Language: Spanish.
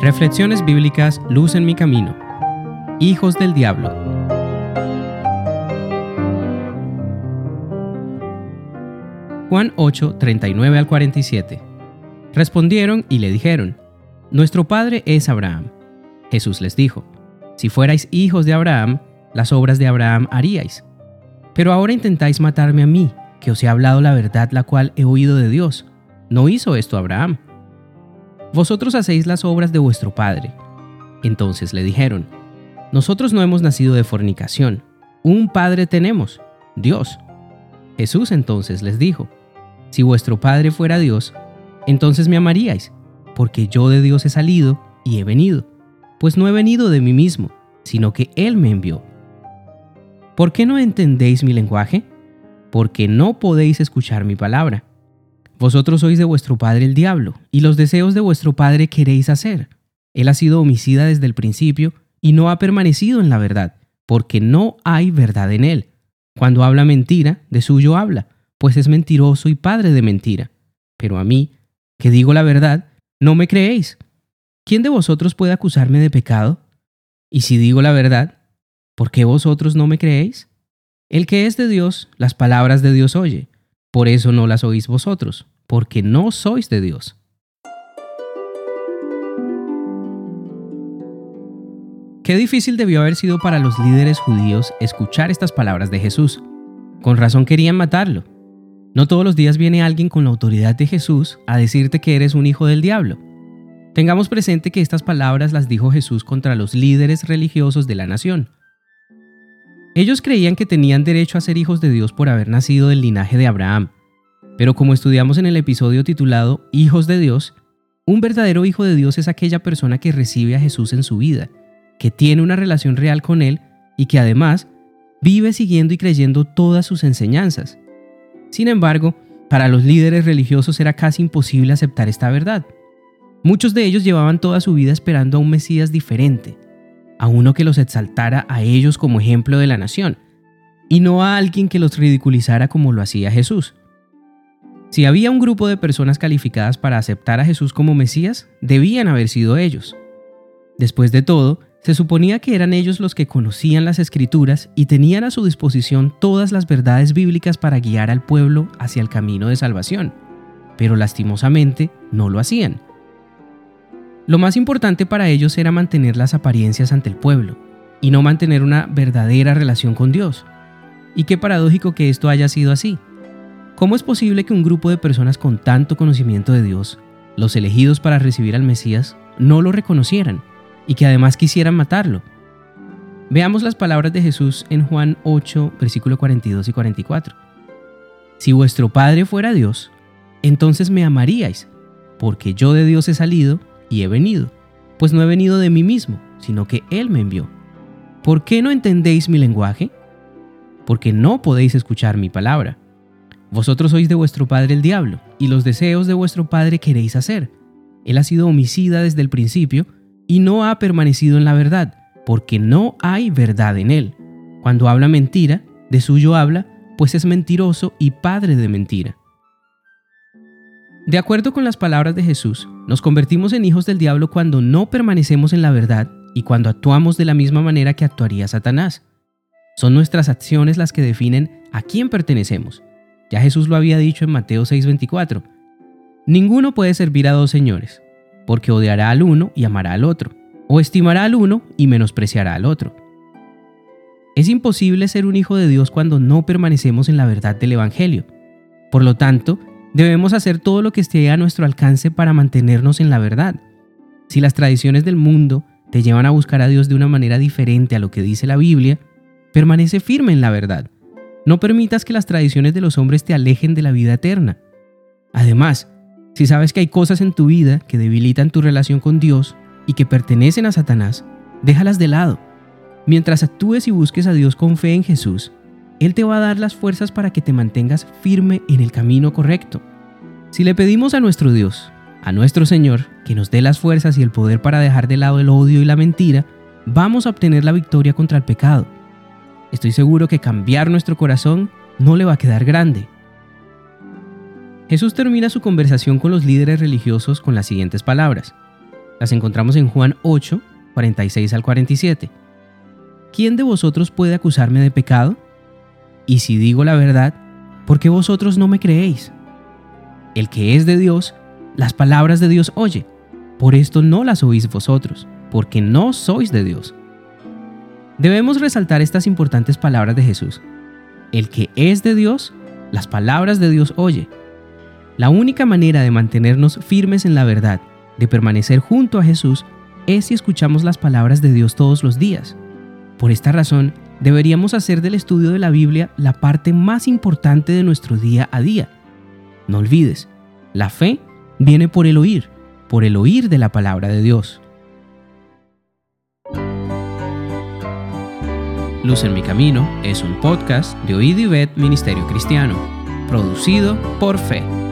Reflexiones bíblicas Luz en mi camino. Hijos del diablo. Juan 8, 39 al 47. Respondieron y le dijeron, Nuestro padre es Abraham. Jesús les dijo, Si fuerais hijos de Abraham, las obras de Abraham haríais. Pero ahora intentáis matarme a mí, que os he hablado la verdad la cual he oído de Dios. No hizo esto Abraham. Vosotros hacéis las obras de vuestro padre. Entonces le dijeron, Nosotros no hemos nacido de fornicación, un padre tenemos, Dios. Jesús entonces les dijo, Si vuestro padre fuera Dios, entonces me amaríais, porque yo de Dios he salido y he venido, pues no he venido de mí mismo, sino que Él me envió. ¿Por qué no entendéis mi lenguaje? Porque no podéis escuchar mi palabra. Vosotros sois de vuestro padre el diablo, y los deseos de vuestro padre queréis hacer. Él ha sido homicida desde el principio y no ha permanecido en la verdad, porque no hay verdad en él. Cuando habla mentira, de suyo habla, pues es mentiroso y padre de mentira. Pero a mí, que digo la verdad, no me creéis. ¿Quién de vosotros puede acusarme de pecado? Y si digo la verdad, ¿por qué vosotros no me creéis? El que es de Dios, las palabras de Dios oye. Por eso no las oís vosotros, porque no sois de Dios. Qué difícil debió haber sido para los líderes judíos escuchar estas palabras de Jesús. Con razón querían matarlo. No todos los días viene alguien con la autoridad de Jesús a decirte que eres un hijo del diablo. Tengamos presente que estas palabras las dijo Jesús contra los líderes religiosos de la nación. Ellos creían que tenían derecho a ser hijos de Dios por haber nacido del linaje de Abraham. Pero como estudiamos en el episodio titulado Hijos de Dios, un verdadero hijo de Dios es aquella persona que recibe a Jesús en su vida, que tiene una relación real con Él y que además vive siguiendo y creyendo todas sus enseñanzas. Sin embargo, para los líderes religiosos era casi imposible aceptar esta verdad. Muchos de ellos llevaban toda su vida esperando a un Mesías diferente, a uno que los exaltara a ellos como ejemplo de la nación, y no a alguien que los ridiculizara como lo hacía Jesús. Si había un grupo de personas calificadas para aceptar a Jesús como Mesías, debían haber sido ellos. Después de todo, se suponía que eran ellos los que conocían las escrituras y tenían a su disposición todas las verdades bíblicas para guiar al pueblo hacia el camino de salvación, pero lastimosamente no lo hacían. Lo más importante para ellos era mantener las apariencias ante el pueblo y no mantener una verdadera relación con Dios. Y qué paradójico que esto haya sido así. ¿Cómo es posible que un grupo de personas con tanto conocimiento de Dios, los elegidos para recibir al Mesías, no lo reconocieran y que además quisieran matarlo? Veamos las palabras de Jesús en Juan 8, versículo 42 y 44. Si vuestro Padre fuera Dios, entonces me amaríais, porque yo de Dios he salido y he venido, pues no he venido de mí mismo, sino que Él me envió. ¿Por qué no entendéis mi lenguaje? Porque no podéis escuchar mi palabra. Vosotros sois de vuestro padre el diablo, y los deseos de vuestro padre queréis hacer. Él ha sido homicida desde el principio, y no ha permanecido en la verdad, porque no hay verdad en él. Cuando habla mentira, de suyo habla, pues es mentiroso y padre de mentira. De acuerdo con las palabras de Jesús, nos convertimos en hijos del diablo cuando no permanecemos en la verdad y cuando actuamos de la misma manera que actuaría Satanás. Son nuestras acciones las que definen a quién pertenecemos. Ya Jesús lo había dicho en Mateo 6:24. Ninguno puede servir a dos señores, porque odiará al uno y amará al otro, o estimará al uno y menospreciará al otro. Es imposible ser un hijo de Dios cuando no permanecemos en la verdad del Evangelio. Por lo tanto, Debemos hacer todo lo que esté a nuestro alcance para mantenernos en la verdad. Si las tradiciones del mundo te llevan a buscar a Dios de una manera diferente a lo que dice la Biblia, permanece firme en la verdad. No permitas que las tradiciones de los hombres te alejen de la vida eterna. Además, si sabes que hay cosas en tu vida que debilitan tu relación con Dios y que pertenecen a Satanás, déjalas de lado. Mientras actúes y busques a Dios con fe en Jesús, él te va a dar las fuerzas para que te mantengas firme en el camino correcto. Si le pedimos a nuestro Dios, a nuestro Señor, que nos dé las fuerzas y el poder para dejar de lado el odio y la mentira, vamos a obtener la victoria contra el pecado. Estoy seguro que cambiar nuestro corazón no le va a quedar grande. Jesús termina su conversación con los líderes religiosos con las siguientes palabras. Las encontramos en Juan 8, 46 al 47. ¿Quién de vosotros puede acusarme de pecado? Y si digo la verdad, ¿por qué vosotros no me creéis? El que es de Dios, las palabras de Dios oye. Por esto no las oís vosotros, porque no sois de Dios. Debemos resaltar estas importantes palabras de Jesús. El que es de Dios, las palabras de Dios oye. La única manera de mantenernos firmes en la verdad, de permanecer junto a Jesús, es si escuchamos las palabras de Dios todos los días. Por esta razón, deberíamos hacer del estudio de la Biblia la parte más importante de nuestro día a día. No olvides, la fe viene por el oír, por el oír de la palabra de Dios. Luz en mi camino es un podcast de Oíd y Ministerio Cristiano, producido por Fe.